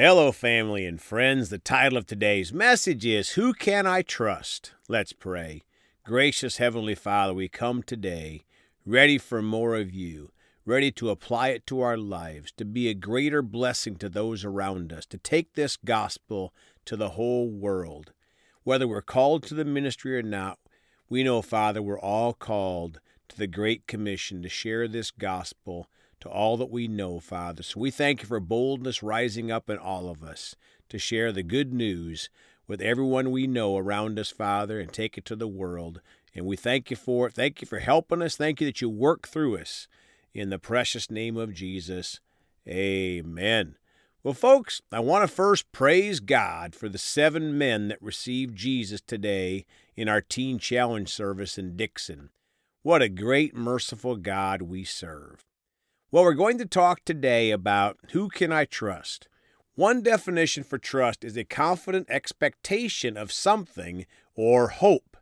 Hello, family and friends. The title of today's message is Who Can I Trust? Let's pray. Gracious Heavenly Father, we come today ready for more of you, ready to apply it to our lives, to be a greater blessing to those around us, to take this gospel to the whole world. Whether we're called to the ministry or not, we know, Father, we're all called to the Great Commission to share this gospel to all that we know, Father. So we thank you for boldness rising up in all of us to share the good news with everyone we know around us, Father, and take it to the world. And we thank you for it. Thank you for helping us. Thank you that you work through us. In the precious name of Jesus, amen. Well, folks, I want to first praise God for the seven men that received Jesus today in our Teen Challenge service in Dixon. What a great, merciful God we serve. Well, we're going to talk today about who can I trust? One definition for trust is a confident expectation of something or hope.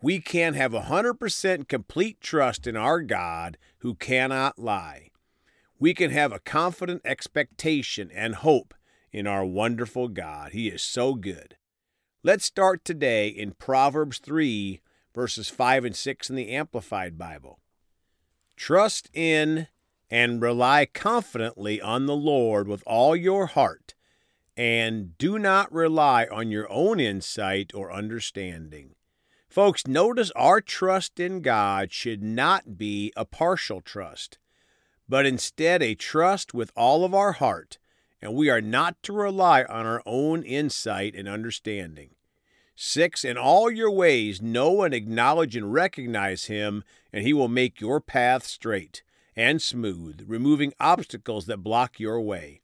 We can have 100% complete trust in our God who cannot lie. We can have a confident expectation and hope in our wonderful God. He is so good. Let's start today in Proverbs 3, verses 5 and 6 in the Amplified Bible. Trust in and rely confidently on the Lord with all your heart, and do not rely on your own insight or understanding. Folks, notice our trust in God should not be a partial trust, but instead a trust with all of our heart, and we are not to rely on our own insight and understanding. Six, in all your ways, know and acknowledge and recognize Him, and He will make your path straight and smooth, removing obstacles that block your way.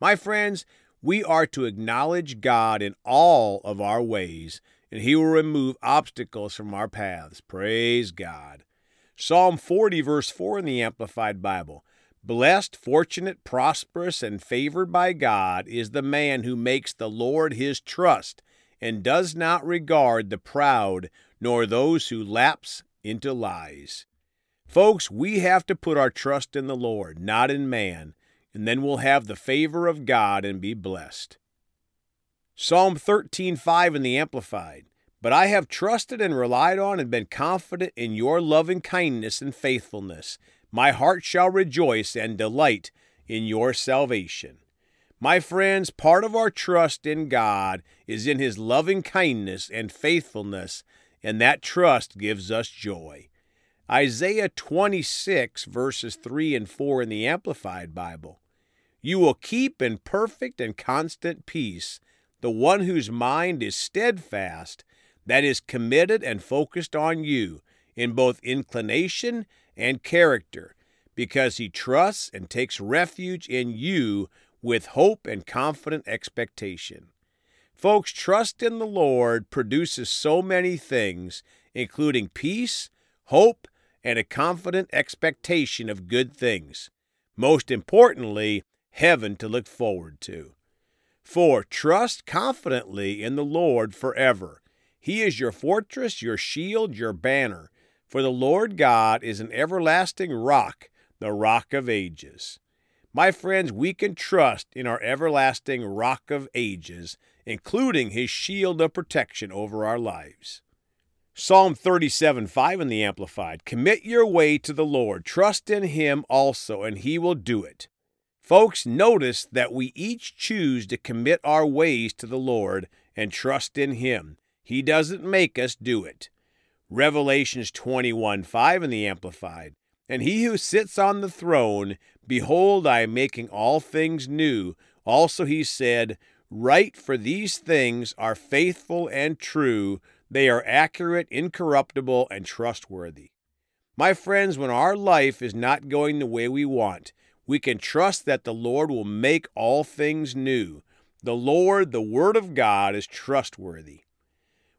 My friends, we are to acknowledge God in all of our ways, and He will remove obstacles from our paths. Praise God. Psalm 40, verse 4 in the Amplified Bible. Blessed, fortunate, prosperous, and favored by God is the man who makes the Lord his trust and does not regard the proud nor those who lapse into lies. Folks, we have to put our trust in the Lord, not in man, and then we'll have the favor of God and be blessed. Psalm 13:5 in the Amplified. But I have trusted and relied on and been confident in your loving kindness and faithfulness. My heart shall rejoice and delight in your salvation. My friends, part of our trust in God is in his loving kindness and faithfulness, and that trust gives us joy. Isaiah 26, verses 3 and 4 in the Amplified Bible. You will keep in perfect and constant peace the one whose mind is steadfast, that is committed and focused on you in both inclination and character, because he trusts and takes refuge in you with hope and confident expectation. Folks, trust in the Lord produces so many things, including peace, hope, and a confident expectation of good things. Most importantly, heaven to look forward to. 4. Trust confidently in the Lord forever. He is your fortress, your shield, your banner. For the Lord God is an everlasting rock, the rock of ages. My friends, we can trust in our everlasting rock of ages, including his shield of protection over our lives. Psalm 37 5 in the Amplified Commit your way to the Lord, trust in Him also, and He will do it. Folks, notice that we each choose to commit our ways to the Lord and trust in Him. He doesn't make us do it. Revelations 21 5 in the Amplified And He who sits on the throne, behold, I am making all things new. Also He said, Write, for these things are faithful and true they are accurate, incorruptible, and trustworthy. My friends, when our life is not going the way we want, we can trust that the Lord will make all things new. The Lord, the Word of God, is trustworthy.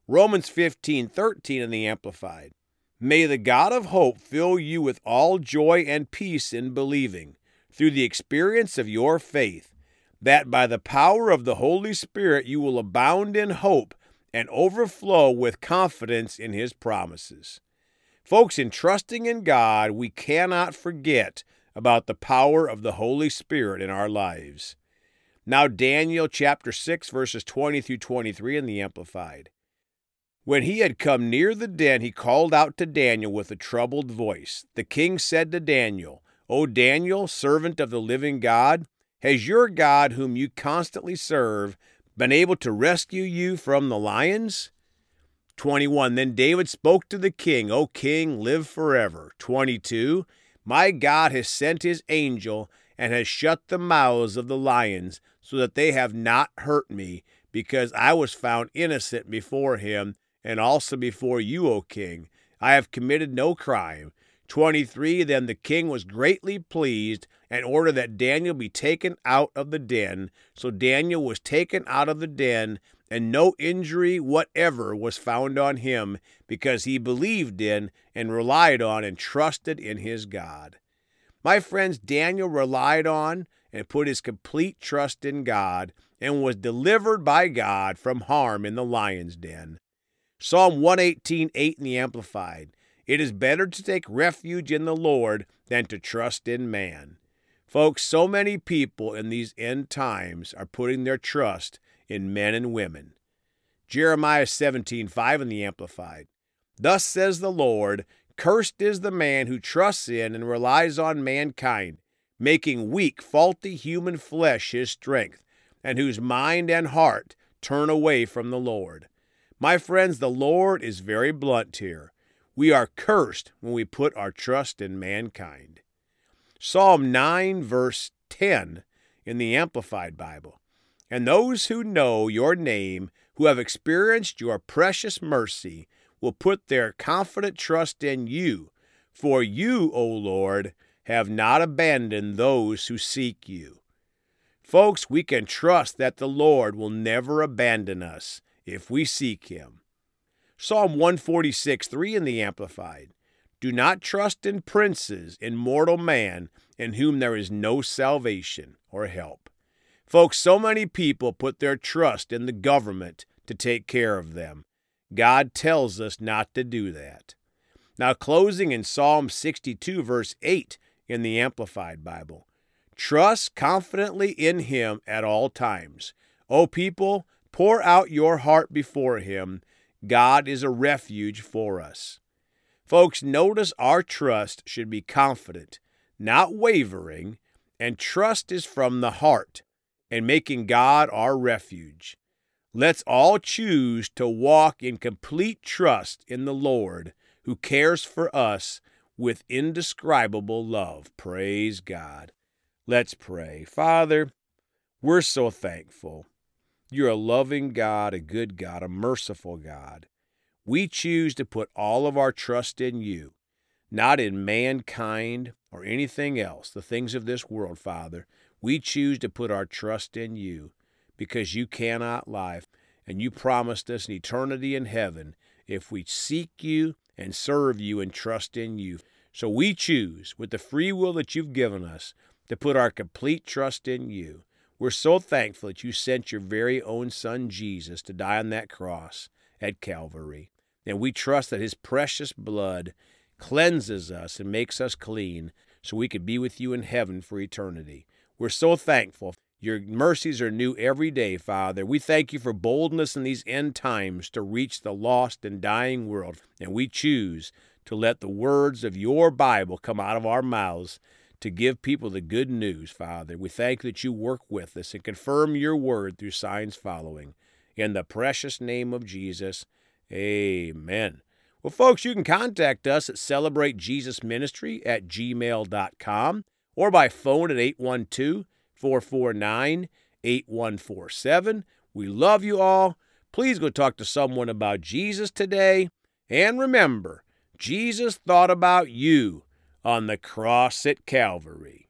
Romans 15 13 in the Amplified. May the God of hope fill you with all joy and peace in believing, through the experience of your faith, that by the power of the Holy Spirit you will abound in hope and overflow with confidence in His promises. Folks, in trusting in God, we cannot forget about the power of the Holy Spirit in our lives. Now, Daniel chapter 6, verses 20 through 23 in the Amplified. When he had come near the den, he called out to Daniel with a troubled voice. The king said to Daniel, O Daniel, servant of the living God, has your God, whom you constantly serve, been able to rescue you from the lions? 21. Then David spoke to the king, O king, live forever. 22. My God has sent his angel and has shut the mouths of the lions, so that they have not hurt me, because I was found innocent before him and also before you, O king. I have committed no crime. 23 Then the king was greatly pleased and ordered that Daniel be taken out of the den. So Daniel was taken out of the den, and no injury whatever was found on him, because he believed in and relied on and trusted in his God. My friends, Daniel relied on and put his complete trust in God and was delivered by God from harm in the lion's den. Psalm 118 8 in the Amplified. It is better to take refuge in the Lord than to trust in man. Folks, so many people in these end times are putting their trust in men and women. Jeremiah 17 5 in the Amplified. Thus says the Lord, Cursed is the man who trusts in and relies on mankind, making weak, faulty human flesh his strength, and whose mind and heart turn away from the Lord. My friends, the Lord is very blunt here. We are cursed when we put our trust in mankind. Psalm 9, verse 10 in the Amplified Bible. And those who know your name, who have experienced your precious mercy, will put their confident trust in you. For you, O Lord, have not abandoned those who seek you. Folks, we can trust that the Lord will never abandon us if we seek him. Psalm 146 3 in the Amplified. Do not trust in princes, in mortal man, in whom there is no salvation or help. Folks, so many people put their trust in the government to take care of them. God tells us not to do that. Now, closing in Psalm 62, verse 8 in the Amplified Bible. Trust confidently in Him at all times. O people, Pour out your heart before Him. God is a refuge for us. Folks, notice our trust should be confident, not wavering, and trust is from the heart and making God our refuge. Let's all choose to walk in complete trust in the Lord who cares for us with indescribable love. Praise God. Let's pray. Father, we're so thankful you're a loving God, a good God, a merciful God. We choose to put all of our trust in you, not in mankind or anything else, the things of this world, Father. We choose to put our trust in you because you cannot lie. And you promised us an eternity in heaven if we seek you and serve you and trust in you. So we choose, with the free will that you've given us, to put our complete trust in you. We're so thankful that you sent your very own Son, Jesus, to die on that cross at Calvary. And we trust that his precious blood cleanses us and makes us clean so we could be with you in heaven for eternity. We're so thankful. Your mercies are new every day, Father. We thank you for boldness in these end times to reach the lost and dying world. And we choose to let the words of your Bible come out of our mouths to give people the good news, Father. We thank that you work with us and confirm your word through signs following. In the precious name of Jesus, amen. Well, folks, you can contact us at celebratejesusministry at gmail.com or by phone at 812 449 8147. We love you all. Please go talk to someone about Jesus today. And remember, Jesus thought about you on the cross at Calvary.